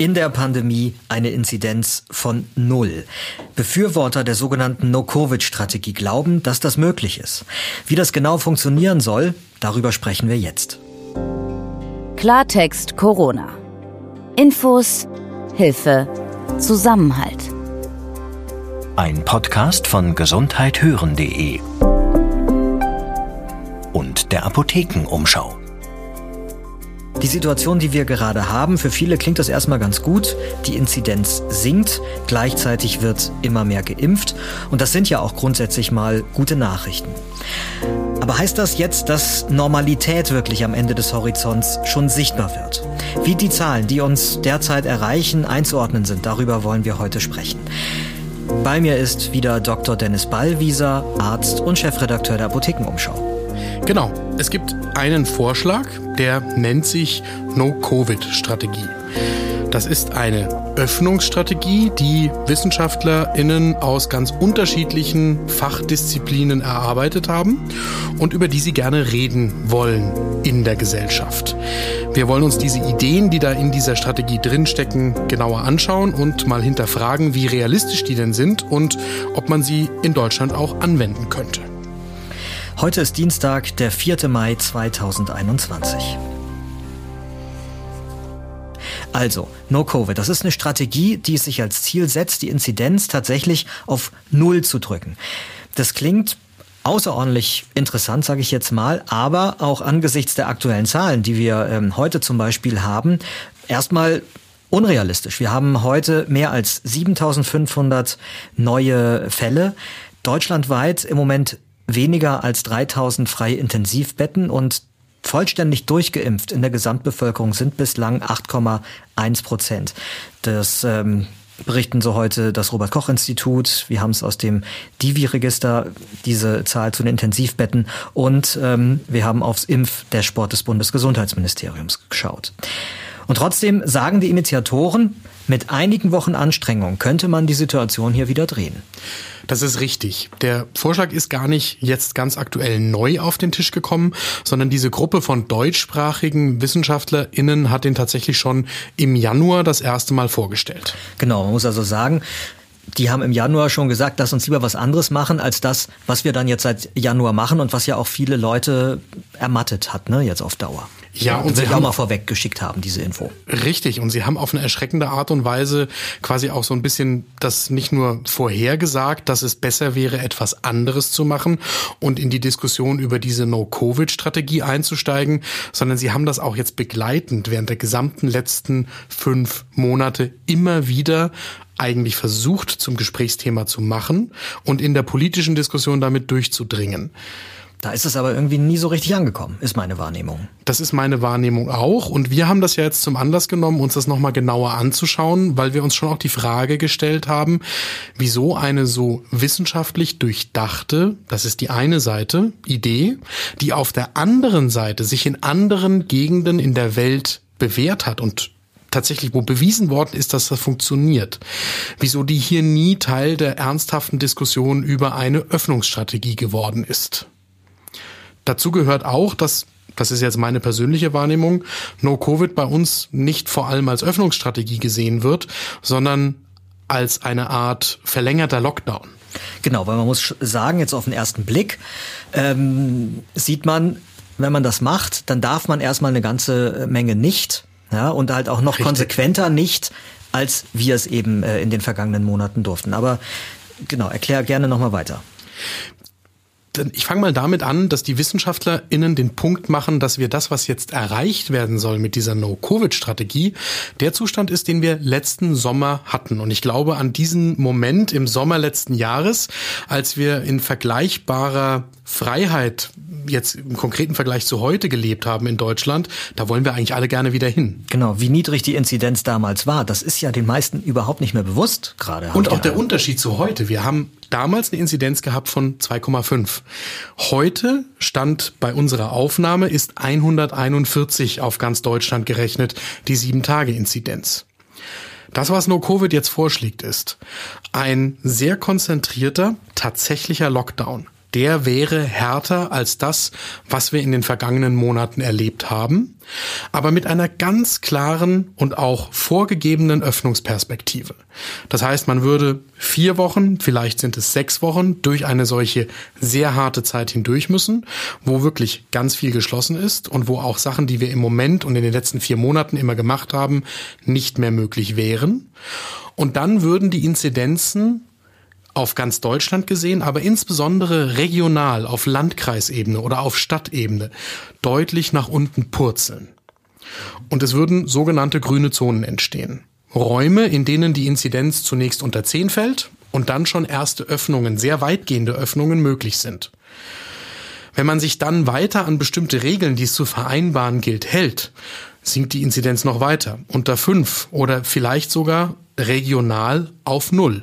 in der Pandemie eine Inzidenz von null. Befürworter der sogenannten No-Covid-Strategie glauben, dass das möglich ist. Wie das genau funktionieren soll, darüber sprechen wir jetzt. Klartext Corona. Infos, Hilfe, Zusammenhalt. Ein Podcast von gesundheithören.de und der Apothekenumschau. Die Situation, die wir gerade haben, für viele klingt das erstmal ganz gut. Die Inzidenz sinkt, gleichzeitig wird immer mehr geimpft und das sind ja auch grundsätzlich mal gute Nachrichten. Aber heißt das jetzt, dass Normalität wirklich am Ende des Horizonts schon sichtbar wird? Wie die Zahlen, die uns derzeit erreichen, einzuordnen sind, darüber wollen wir heute sprechen. Bei mir ist wieder Dr. Dennis Ballwieser, Arzt und Chefredakteur der Apothekenumschau. Genau, es gibt einen Vorschlag, der nennt sich No-Covid-Strategie. Das ist eine Öffnungsstrategie, die WissenschaftlerInnen aus ganz unterschiedlichen Fachdisziplinen erarbeitet haben und über die sie gerne reden wollen in der Gesellschaft. Wir wollen uns diese Ideen, die da in dieser Strategie drinstecken, genauer anschauen und mal hinterfragen, wie realistisch die denn sind und ob man sie in Deutschland auch anwenden könnte. Heute ist Dienstag, der 4. Mai 2021. Also, No Covid, das ist eine Strategie, die es sich als Ziel setzt, die Inzidenz tatsächlich auf Null zu drücken. Das klingt außerordentlich interessant, sage ich jetzt mal, aber auch angesichts der aktuellen Zahlen, die wir ähm, heute zum Beispiel haben, erstmal unrealistisch. Wir haben heute mehr als 7500 neue Fälle. Deutschlandweit im Moment weniger als 3000 freie Intensivbetten und vollständig durchgeimpft in der Gesamtbevölkerung sind bislang 8,1 Prozent. Das ähm, berichten so heute das Robert Koch Institut. Wir haben es aus dem Divi-Register, diese Zahl zu den Intensivbetten. Und ähm, wir haben aufs Impf-Dashboard des Bundesgesundheitsministeriums geschaut. Und trotzdem sagen die Initiatoren, mit einigen Wochen Anstrengung könnte man die Situation hier wieder drehen. Das ist richtig. Der Vorschlag ist gar nicht jetzt ganz aktuell neu auf den Tisch gekommen, sondern diese Gruppe von deutschsprachigen WissenschaftlerInnen hat den tatsächlich schon im Januar das erste Mal vorgestellt. Genau, man muss also sagen, die haben im Januar schon gesagt, lass uns lieber was anderes machen als das, was wir dann jetzt seit Januar machen und was ja auch viele Leute ermattet hat, ne, jetzt auf Dauer. Ja, und sie auch mal vorweggeschickt haben, diese Info. Richtig, und sie haben auf eine erschreckende Art und Weise quasi auch so ein bisschen das nicht nur vorhergesagt, dass es besser wäre, etwas anderes zu machen und in die Diskussion über diese No-Covid-Strategie einzusteigen, sondern sie haben das auch jetzt begleitend während der gesamten letzten fünf Monate immer wieder eigentlich versucht zum Gesprächsthema zu machen und in der politischen Diskussion damit durchzudringen. Da ist es aber irgendwie nie so richtig angekommen, ist meine Wahrnehmung. Das ist meine Wahrnehmung auch. Und wir haben das ja jetzt zum Anlass genommen, uns das nochmal genauer anzuschauen, weil wir uns schon auch die Frage gestellt haben, wieso eine so wissenschaftlich durchdachte, das ist die eine Seite, Idee, die auf der anderen Seite sich in anderen Gegenden in der Welt bewährt hat und tatsächlich, wo bewiesen worden ist, dass das funktioniert. Wieso die hier nie Teil der ernsthaften Diskussion über eine Öffnungsstrategie geworden ist. Dazu gehört auch, dass das ist jetzt meine persönliche Wahrnehmung, No-Covid bei uns nicht vor allem als Öffnungsstrategie gesehen wird, sondern als eine Art verlängerter Lockdown. Genau, weil man muss sagen, jetzt auf den ersten Blick ähm, sieht man, wenn man das macht, dann darf man erstmal eine ganze Menge nicht. Ja, und halt auch noch Richtig. konsequenter nicht, als wir es eben äh, in den vergangenen Monaten durften. Aber genau, erklär gerne nochmal weiter ich fange mal damit an, dass die WissenschaftlerInnen den Punkt machen, dass wir das, was jetzt erreicht werden soll mit dieser No-Covid-Strategie, der Zustand ist, den wir letzten Sommer hatten. Und ich glaube an diesen Moment im Sommer letzten Jahres, als wir in vergleichbarer Freiheit jetzt im konkreten Vergleich zu heute gelebt haben in Deutschland, da wollen wir eigentlich alle gerne wieder hin. Genau, wie niedrig die Inzidenz damals war, das ist ja den meisten überhaupt nicht mehr bewusst gerade. Und auch der Unterschied zu heute. Wir haben damals eine Inzidenz gehabt von 2,5. Heute stand bei unserer Aufnahme ist 141 auf ganz Deutschland gerechnet die 7-Tage-Inzidenz. Das, was No-Covid jetzt vorschlägt, ist ein sehr konzentrierter, tatsächlicher Lockdown der wäre härter als das, was wir in den vergangenen Monaten erlebt haben, aber mit einer ganz klaren und auch vorgegebenen Öffnungsperspektive. Das heißt, man würde vier Wochen, vielleicht sind es sechs Wochen, durch eine solche sehr harte Zeit hindurch müssen, wo wirklich ganz viel geschlossen ist und wo auch Sachen, die wir im Moment und in den letzten vier Monaten immer gemacht haben, nicht mehr möglich wären. Und dann würden die Inzidenzen auf ganz Deutschland gesehen, aber insbesondere regional auf Landkreisebene oder auf Stadtebene deutlich nach unten purzeln. Und es würden sogenannte grüne Zonen entstehen. Räume, in denen die Inzidenz zunächst unter 10 fällt und dann schon erste Öffnungen, sehr weitgehende Öffnungen möglich sind. Wenn man sich dann weiter an bestimmte Regeln, die es zu vereinbaren gilt, hält, sinkt die Inzidenz noch weiter, unter 5 oder vielleicht sogar regional auf Null.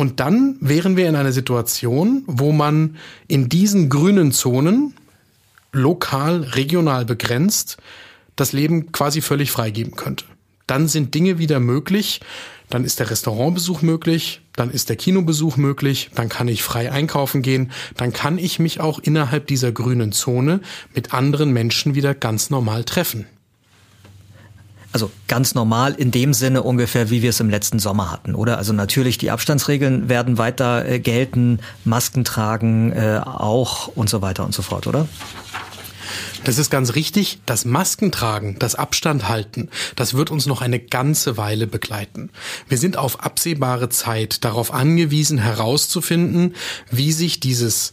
Und dann wären wir in einer Situation, wo man in diesen grünen Zonen lokal, regional begrenzt das Leben quasi völlig freigeben könnte. Dann sind Dinge wieder möglich, dann ist der Restaurantbesuch möglich, dann ist der Kinobesuch möglich, dann kann ich frei einkaufen gehen, dann kann ich mich auch innerhalb dieser grünen Zone mit anderen Menschen wieder ganz normal treffen. Also ganz normal in dem Sinne ungefähr, wie wir es im letzten Sommer hatten, oder? Also natürlich, die Abstandsregeln werden weiter äh, gelten, Masken tragen äh, auch und so weiter und so fort, oder? Das ist ganz richtig. Das Maskentragen, das Abstand halten, das wird uns noch eine ganze Weile begleiten. Wir sind auf absehbare Zeit darauf angewiesen, herauszufinden, wie sich dieses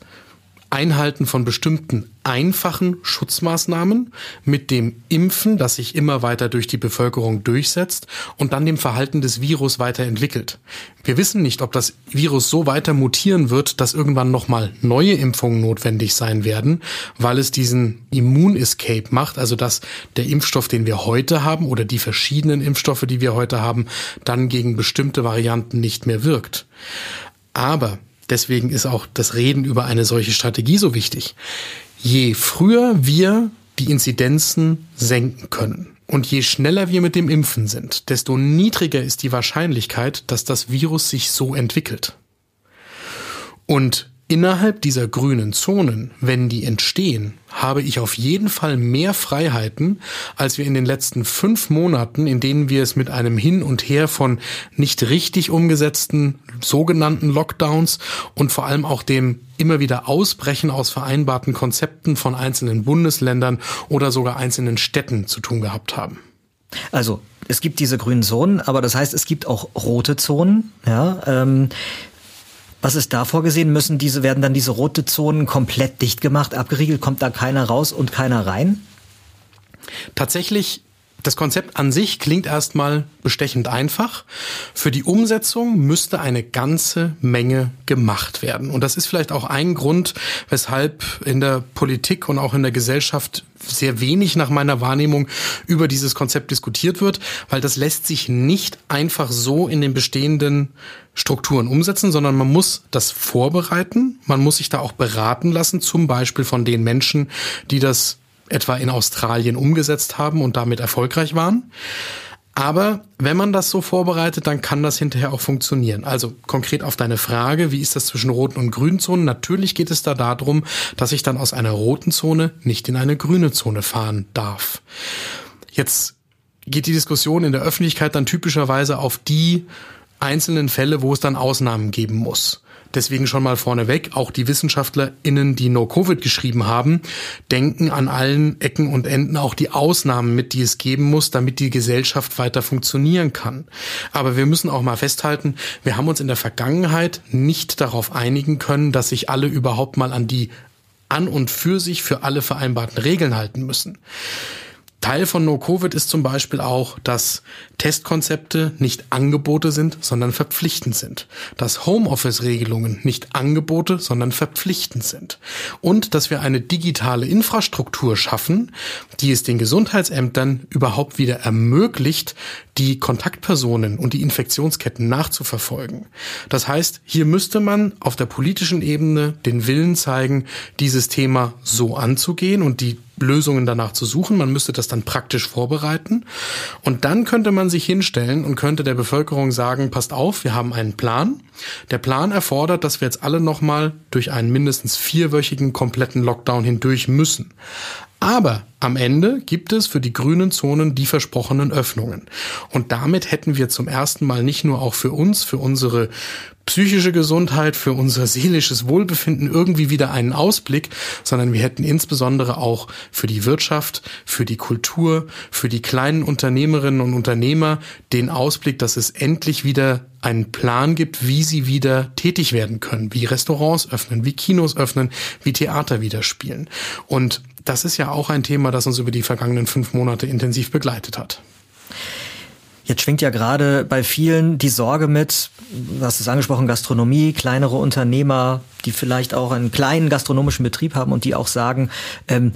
Einhalten von bestimmten einfachen Schutzmaßnahmen mit dem Impfen, das sich immer weiter durch die Bevölkerung durchsetzt und dann dem Verhalten des Virus weiterentwickelt. Wir wissen nicht, ob das Virus so weiter mutieren wird, dass irgendwann nochmal neue Impfungen notwendig sein werden, weil es diesen Immun-Escape macht, also dass der Impfstoff, den wir heute haben oder die verschiedenen Impfstoffe, die wir heute haben, dann gegen bestimmte Varianten nicht mehr wirkt. Aber Deswegen ist auch das Reden über eine solche Strategie so wichtig. Je früher wir die Inzidenzen senken können und je schneller wir mit dem Impfen sind, desto niedriger ist die Wahrscheinlichkeit, dass das Virus sich so entwickelt. Und Innerhalb dieser grünen Zonen, wenn die entstehen, habe ich auf jeden Fall mehr Freiheiten, als wir in den letzten fünf Monaten, in denen wir es mit einem Hin und Her von nicht richtig umgesetzten sogenannten Lockdowns und vor allem auch dem immer wieder Ausbrechen aus vereinbarten Konzepten von einzelnen Bundesländern oder sogar einzelnen Städten zu tun gehabt haben. Also es gibt diese grünen Zonen, aber das heißt, es gibt auch rote Zonen. Ja, ähm, was ist da vorgesehen? Müssen diese, werden dann diese rote Zonen komplett dicht gemacht, abgeriegelt, kommt da keiner raus und keiner rein? Tatsächlich das Konzept an sich klingt erstmal bestechend einfach. Für die Umsetzung müsste eine ganze Menge gemacht werden. Und das ist vielleicht auch ein Grund, weshalb in der Politik und auch in der Gesellschaft sehr wenig nach meiner Wahrnehmung über dieses Konzept diskutiert wird, weil das lässt sich nicht einfach so in den bestehenden Strukturen umsetzen, sondern man muss das vorbereiten, man muss sich da auch beraten lassen, zum Beispiel von den Menschen, die das etwa in Australien umgesetzt haben und damit erfolgreich waren. Aber wenn man das so vorbereitet, dann kann das hinterher auch funktionieren. Also konkret auf deine Frage, wie ist das zwischen roten und grünen Zonen? Natürlich geht es da darum, dass ich dann aus einer roten Zone nicht in eine grüne Zone fahren darf. Jetzt geht die Diskussion in der Öffentlichkeit dann typischerweise auf die einzelnen Fälle, wo es dann Ausnahmen geben muss. Deswegen schon mal vorneweg, auch die WissenschaftlerInnen, die No-Covid geschrieben haben, denken an allen Ecken und Enden auch die Ausnahmen mit, die es geben muss, damit die Gesellschaft weiter funktionieren kann. Aber wir müssen auch mal festhalten, wir haben uns in der Vergangenheit nicht darauf einigen können, dass sich alle überhaupt mal an die an und für sich für alle vereinbarten Regeln halten müssen. Teil von No-Covid ist zum Beispiel auch, dass Testkonzepte nicht Angebote sind, sondern verpflichtend sind. Dass Homeoffice-Regelungen nicht Angebote, sondern verpflichtend sind. Und dass wir eine digitale Infrastruktur schaffen, die es den Gesundheitsämtern überhaupt wieder ermöglicht, die Kontaktpersonen und die Infektionsketten nachzuverfolgen. Das heißt, hier müsste man auf der politischen Ebene den Willen zeigen, dieses Thema so anzugehen und die Lösungen danach zu suchen. Man müsste das dann praktisch vorbereiten. Und dann könnte man sich hinstellen und könnte der Bevölkerung sagen, passt auf, wir haben einen Plan. Der Plan erfordert, dass wir jetzt alle nochmal durch einen mindestens vierwöchigen kompletten Lockdown hindurch müssen. Aber am Ende gibt es für die grünen Zonen die versprochenen Öffnungen. Und damit hätten wir zum ersten Mal nicht nur auch für uns, für unsere psychische Gesundheit, für unser seelisches Wohlbefinden irgendwie wieder einen Ausblick, sondern wir hätten insbesondere auch für die Wirtschaft, für die Kultur, für die kleinen Unternehmerinnen und Unternehmer den Ausblick, dass es endlich wieder einen Plan gibt, wie sie wieder tätig werden können, wie Restaurants öffnen, wie Kinos öffnen, wie Theater wieder spielen. Und das ist ja auch ein Thema, das uns über die vergangenen fünf Monate intensiv begleitet hat. Jetzt schwingt ja gerade bei vielen die Sorge mit, du hast es angesprochen, Gastronomie, kleinere Unternehmer, die vielleicht auch einen kleinen gastronomischen Betrieb haben und die auch sagen, ähm,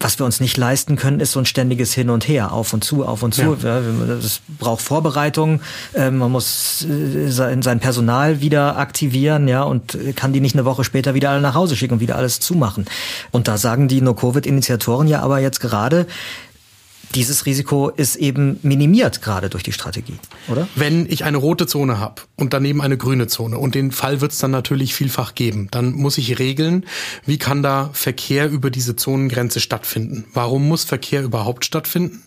was wir uns nicht leisten können, ist so ein ständiges Hin und Her, auf und zu, auf und zu. Ja. Das braucht Vorbereitung. Ähm, man muss äh, sein Personal wieder aktivieren, ja, und kann die nicht eine Woche später wieder alle nach Hause schicken und wieder alles zumachen. Und da sagen die No-Covid-Initiatoren ja aber jetzt gerade, dieses Risiko ist eben minimiert gerade durch die Strategie, oder? Wenn ich eine rote Zone habe und daneben eine grüne Zone und den Fall wird es dann natürlich vielfach geben, dann muss ich regeln, wie kann da Verkehr über diese Zonengrenze stattfinden? Warum muss Verkehr überhaupt stattfinden?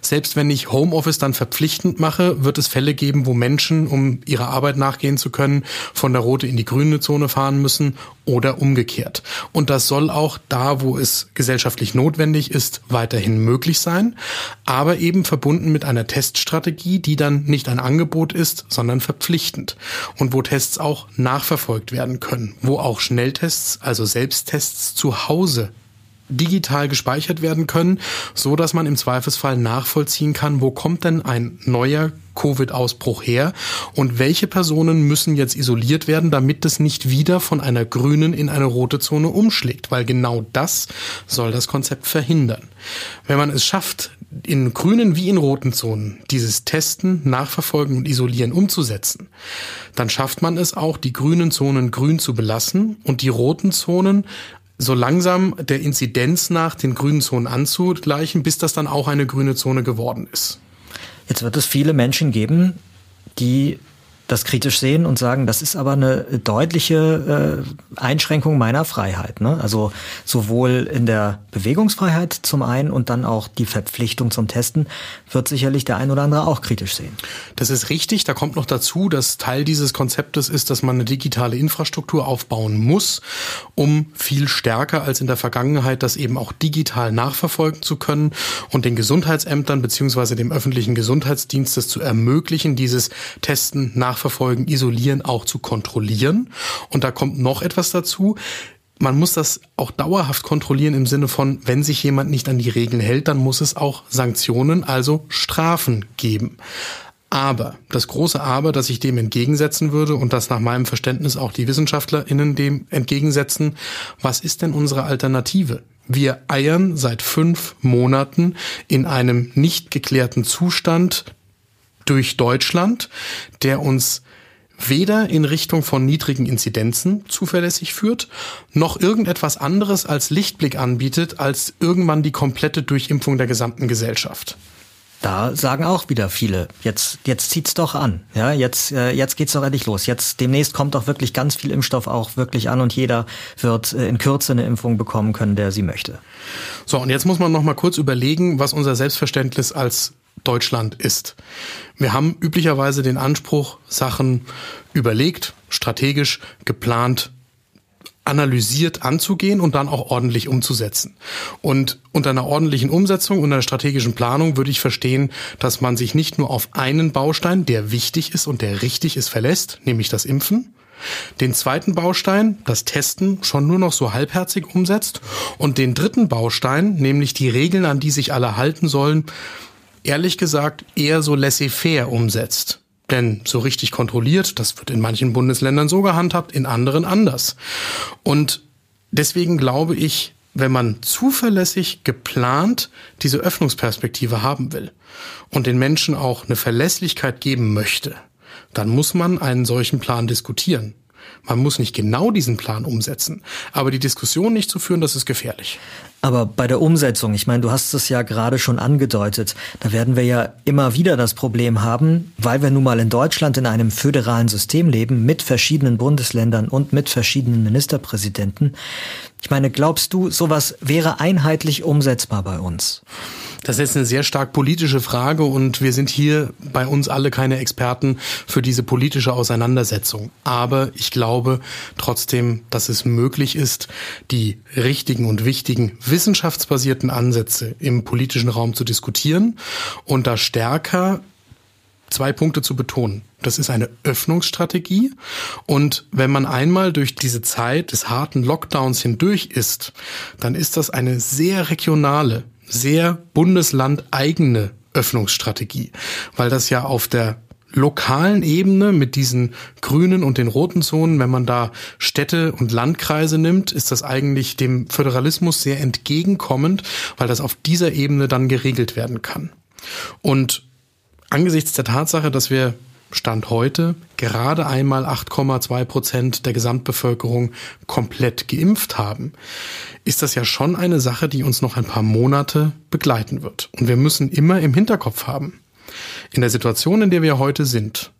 Selbst wenn ich Homeoffice dann verpflichtend mache, wird es Fälle geben, wo Menschen, um ihrer Arbeit nachgehen zu können, von der rote in die grüne Zone fahren müssen oder umgekehrt. Und das soll auch da, wo es gesellschaftlich notwendig ist, weiterhin möglich sein, aber eben verbunden mit einer Teststrategie, die dann nicht ein Angebot ist, sondern verpflichtend. Und wo Tests auch nachverfolgt werden können, wo auch Schnelltests, also Selbsttests zu Hause digital gespeichert werden können, so dass man im Zweifelsfall nachvollziehen kann, wo kommt denn ein neuer Covid-Ausbruch her und welche Personen müssen jetzt isoliert werden, damit es nicht wieder von einer grünen in eine rote Zone umschlägt, weil genau das soll das Konzept verhindern. Wenn man es schafft, in grünen wie in roten Zonen dieses Testen, Nachverfolgen und Isolieren umzusetzen, dann schafft man es auch, die grünen Zonen grün zu belassen und die roten Zonen so langsam der Inzidenz nach den grünen Zonen anzugleichen, bis das dann auch eine grüne Zone geworden ist. Jetzt wird es viele Menschen geben, die das kritisch sehen und sagen, das ist aber eine deutliche äh, Einschränkung meiner Freiheit. Ne? Also sowohl in der Bewegungsfreiheit zum einen und dann auch die Verpflichtung zum Testen wird sicherlich der ein oder andere auch kritisch sehen. Das ist richtig. Da kommt noch dazu, dass Teil dieses Konzeptes ist, dass man eine digitale Infrastruktur aufbauen muss, um viel stärker als in der Vergangenheit das eben auch digital nachverfolgen zu können und den Gesundheitsämtern beziehungsweise dem öffentlichen Gesundheitsdienst zu ermöglichen, dieses Testen nach nachverfolgen, isolieren, auch zu kontrollieren. Und da kommt noch etwas dazu. Man muss das auch dauerhaft kontrollieren im Sinne von, wenn sich jemand nicht an die Regeln hält, dann muss es auch Sanktionen, also Strafen geben. Aber, das große Aber, das ich dem entgegensetzen würde und das nach meinem Verständnis auch die WissenschaftlerInnen dem entgegensetzen, was ist denn unsere Alternative? Wir eiern seit fünf Monaten in einem nicht geklärten Zustand durch Deutschland, der uns weder in Richtung von niedrigen Inzidenzen zuverlässig führt, noch irgendetwas anderes als Lichtblick anbietet, als irgendwann die komplette Durchimpfung der gesamten Gesellschaft. Da sagen auch wieder viele, jetzt, jetzt zieht's doch an. Ja, jetzt, äh, jetzt geht's doch endlich los. Jetzt demnächst kommt doch wirklich ganz viel Impfstoff auch wirklich an und jeder wird äh, in Kürze eine Impfung bekommen können, der sie möchte. So, und jetzt muss man noch mal kurz überlegen, was unser Selbstverständnis als Deutschland ist. Wir haben üblicherweise den Anspruch, Sachen überlegt, strategisch, geplant, analysiert anzugehen und dann auch ordentlich umzusetzen. Und unter einer ordentlichen Umsetzung und einer strategischen Planung würde ich verstehen, dass man sich nicht nur auf einen Baustein, der wichtig ist und der richtig ist, verlässt, nämlich das Impfen, den zweiten Baustein, das Testen, schon nur noch so halbherzig umsetzt und den dritten Baustein, nämlich die Regeln, an die sich alle halten sollen, ehrlich gesagt eher so laissez-faire umsetzt. Denn so richtig kontrolliert, das wird in manchen Bundesländern so gehandhabt, in anderen anders. Und deswegen glaube ich, wenn man zuverlässig geplant diese Öffnungsperspektive haben will und den Menschen auch eine Verlässlichkeit geben möchte, dann muss man einen solchen Plan diskutieren. Man muss nicht genau diesen Plan umsetzen, aber die Diskussion nicht zu führen, das ist gefährlich. Aber bei der Umsetzung, ich meine, du hast es ja gerade schon angedeutet, da werden wir ja immer wieder das Problem haben, weil wir nun mal in Deutschland in einem föderalen System leben, mit verschiedenen Bundesländern und mit verschiedenen Ministerpräsidenten. Ich meine, glaubst du, sowas wäre einheitlich umsetzbar bei uns? Das ist eine sehr stark politische Frage und wir sind hier bei uns alle keine Experten für diese politische Auseinandersetzung. Aber ich glaube trotzdem, dass es möglich ist, die richtigen und wichtigen wissenschaftsbasierten Ansätze im politischen Raum zu diskutieren und da stärker zwei Punkte zu betonen. Das ist eine Öffnungsstrategie. Und wenn man einmal durch diese Zeit des harten Lockdowns hindurch ist, dann ist das eine sehr regionale, sehr bundeslandeigene Öffnungsstrategie, weil das ja auf der lokalen Ebene mit diesen grünen und den roten Zonen, wenn man da Städte und Landkreise nimmt, ist das eigentlich dem Föderalismus sehr entgegenkommend, weil das auf dieser Ebene dann geregelt werden kann. Und angesichts der Tatsache, dass wir Stand heute gerade einmal 8,2 Prozent der Gesamtbevölkerung komplett geimpft haben, ist das ja schon eine Sache, die uns noch ein paar Monate begleiten wird. Und wir müssen immer im Hinterkopf haben, in der Situation, in der wir heute sind,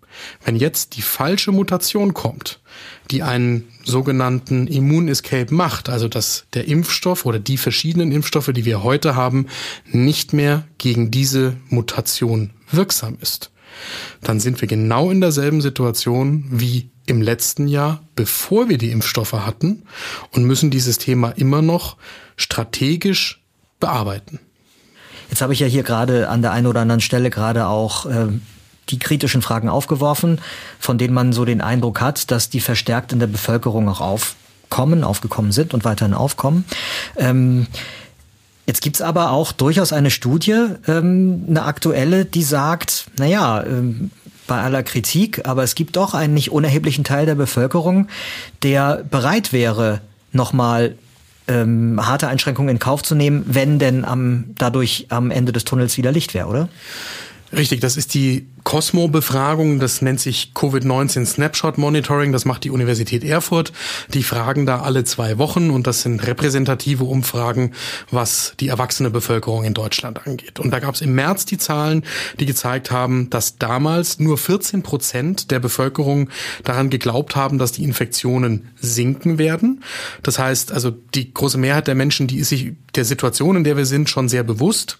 wenn jetzt die falsche Mutation kommt, die einen sogenannten Immun-Escape macht, also dass der Impfstoff oder die verschiedenen Impfstoffe, die wir heute haben, nicht mehr gegen diese Mutation wirksam ist, dann sind wir genau in derselben Situation wie im letzten Jahr, bevor wir die Impfstoffe hatten und müssen dieses Thema immer noch strategisch bearbeiten. Jetzt habe ich ja hier gerade an der einen oder anderen Stelle gerade auch äh, die kritischen Fragen aufgeworfen, von denen man so den Eindruck hat, dass die verstärkt in der Bevölkerung auch aufkommen, aufgekommen sind und weiterhin aufkommen. Ähm, Jetzt gibt's aber auch durchaus eine Studie, ähm, eine aktuelle, die sagt, naja, ähm, bei aller Kritik, aber es gibt doch einen nicht unerheblichen Teil der Bevölkerung, der bereit wäre, nochmal ähm, harte Einschränkungen in Kauf zu nehmen, wenn denn am, dadurch am Ende des Tunnels wieder Licht wäre, oder? Richtig, das ist die Cosmo-Befragung, das nennt sich Covid-19 Snapshot Monitoring, das macht die Universität Erfurt. Die fragen da alle zwei Wochen und das sind repräsentative Umfragen, was die erwachsene Bevölkerung in Deutschland angeht. Und da gab es im März die Zahlen, die gezeigt haben, dass damals nur 14 Prozent der Bevölkerung daran geglaubt haben, dass die Infektionen sinken werden. Das heißt also, die große Mehrheit der Menschen, die ist sich der Situation, in der wir sind, schon sehr bewusst.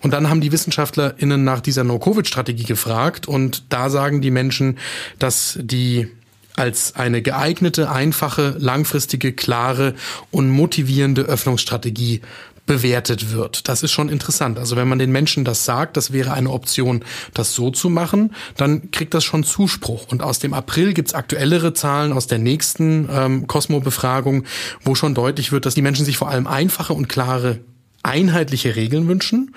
Und dann haben die WissenschaftlerInnen nach dieser No-Covid-Strategie gefragt und da sagen die Menschen, dass die als eine geeignete, einfache, langfristige, klare und motivierende Öffnungsstrategie bewertet wird. Das ist schon interessant. Also wenn man den Menschen das sagt, das wäre eine Option, das so zu machen, dann kriegt das schon Zuspruch. Und aus dem April gibt's aktuellere Zahlen aus der nächsten ähm, Cosmo-Befragung, wo schon deutlich wird, dass die Menschen sich vor allem einfache und klare einheitliche Regeln wünschen,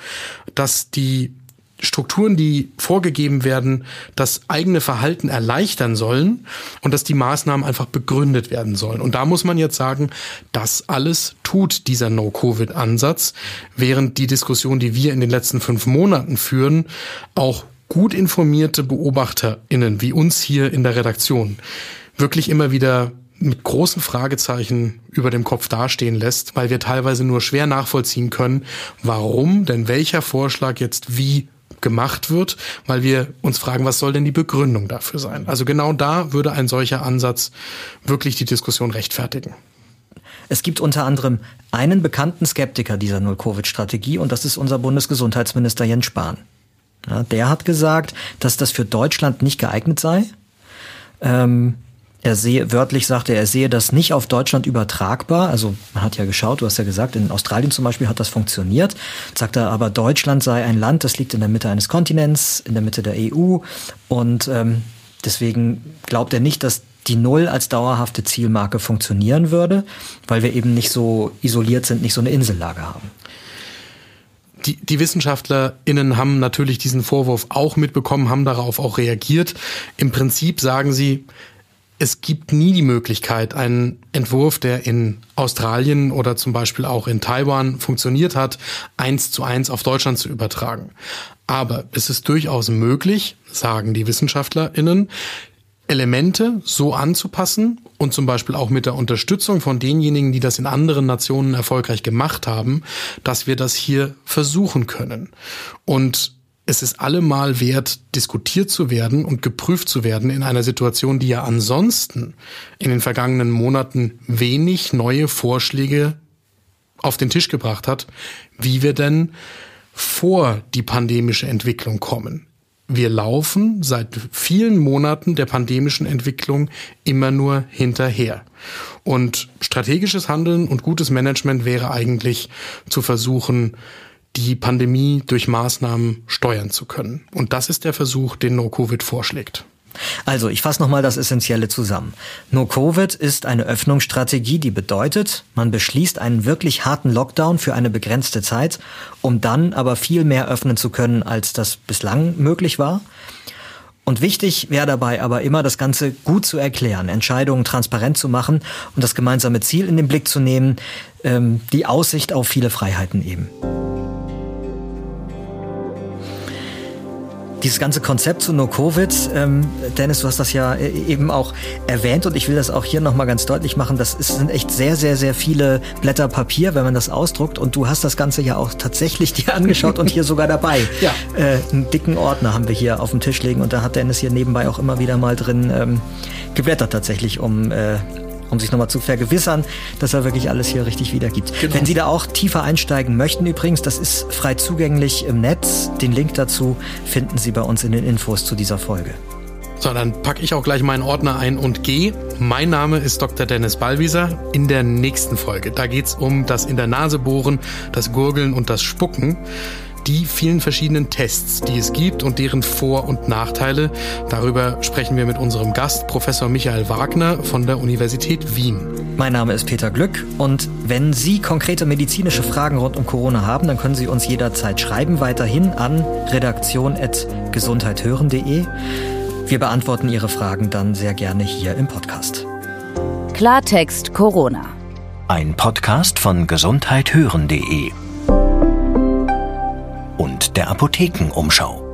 dass die Strukturen, die vorgegeben werden, das eigene Verhalten erleichtern sollen und dass die Maßnahmen einfach begründet werden sollen. Und da muss man jetzt sagen, das alles tut dieser No-Covid-Ansatz, während die Diskussion, die wir in den letzten fünf Monaten führen, auch gut informierte BeobachterInnen wie uns hier in der Redaktion wirklich immer wieder mit großen Fragezeichen über dem Kopf dastehen lässt, weil wir teilweise nur schwer nachvollziehen können, warum denn welcher Vorschlag jetzt wie gemacht wird, weil wir uns fragen, was soll denn die Begründung dafür sein? Also genau da würde ein solcher Ansatz wirklich die Diskussion rechtfertigen. Es gibt unter anderem einen bekannten Skeptiker dieser Null-Covid-Strategie und das ist unser Bundesgesundheitsminister Jens Spahn. Ja, der hat gesagt, dass das für Deutschland nicht geeignet sei. Ähm, er sehe, wörtlich sagte er, er sehe das nicht auf Deutschland übertragbar. Also man hat ja geschaut, du hast ja gesagt, in Australien zum Beispiel hat das funktioniert. Sagt er aber, Deutschland sei ein Land, das liegt in der Mitte eines Kontinents, in der Mitte der EU. Und ähm, deswegen glaubt er nicht, dass die Null als dauerhafte Zielmarke funktionieren würde, weil wir eben nicht so isoliert sind, nicht so eine Insellage haben. Die, die WissenschaftlerInnen haben natürlich diesen Vorwurf auch mitbekommen, haben darauf auch reagiert. Im Prinzip sagen sie, es gibt nie die Möglichkeit, einen Entwurf, der in Australien oder zum Beispiel auch in Taiwan funktioniert hat, eins zu eins auf Deutschland zu übertragen. Aber es ist durchaus möglich, sagen die WissenschaftlerInnen, Elemente so anzupassen und zum Beispiel auch mit der Unterstützung von denjenigen, die das in anderen Nationen erfolgreich gemacht haben, dass wir das hier versuchen können. Und es ist allemal wert, diskutiert zu werden und geprüft zu werden in einer Situation, die ja ansonsten in den vergangenen Monaten wenig neue Vorschläge auf den Tisch gebracht hat, wie wir denn vor die pandemische Entwicklung kommen. Wir laufen seit vielen Monaten der pandemischen Entwicklung immer nur hinterher. Und strategisches Handeln und gutes Management wäre eigentlich zu versuchen, die Pandemie durch Maßnahmen steuern zu können. Und das ist der Versuch, den No-Covid vorschlägt. Also, ich fasse nochmal das Essentielle zusammen. No-Covid ist eine Öffnungsstrategie, die bedeutet, man beschließt einen wirklich harten Lockdown für eine begrenzte Zeit, um dann aber viel mehr öffnen zu können, als das bislang möglich war. Und wichtig wäre dabei aber immer, das Ganze gut zu erklären, Entscheidungen transparent zu machen und das gemeinsame Ziel in den Blick zu nehmen, ähm, die Aussicht auf viele Freiheiten eben. Dieses ganze Konzept zu No-Covid, ähm, Dennis, du hast das ja äh, eben auch erwähnt und ich will das auch hier nochmal ganz deutlich machen. Das ist, sind echt sehr, sehr, sehr viele Blätter Papier, wenn man das ausdruckt. Und du hast das Ganze ja auch tatsächlich dir angeschaut und hier sogar dabei. Ja. Äh, einen dicken Ordner haben wir hier auf dem Tisch liegen und da hat Dennis hier nebenbei auch immer wieder mal drin ähm, geblättert tatsächlich, um äh, um sich nochmal zu vergewissern, dass er wirklich alles hier richtig wiedergibt. Genau. Wenn Sie da auch tiefer einsteigen möchten übrigens, das ist frei zugänglich im Netz. Den Link dazu finden Sie bei uns in den Infos zu dieser Folge. So, dann packe ich auch gleich meinen Ordner ein und gehe. Mein Name ist Dr. Dennis Ballwieser. In der nächsten Folge, da geht's um das in der Nase bohren, das Gurgeln und das Spucken die vielen verschiedenen Tests, die es gibt und deren Vor- und Nachteile. Darüber sprechen wir mit unserem Gast, Professor Michael Wagner von der Universität Wien. Mein Name ist Peter Glück und wenn Sie konkrete medizinische Fragen rund um Corona haben, dann können Sie uns jederzeit schreiben, weiterhin an redaktion.gesundheithören.de. Wir beantworten Ihre Fragen dann sehr gerne hier im Podcast. Klartext Corona. Ein Podcast von gesundheithören.de der Apothekenumschau.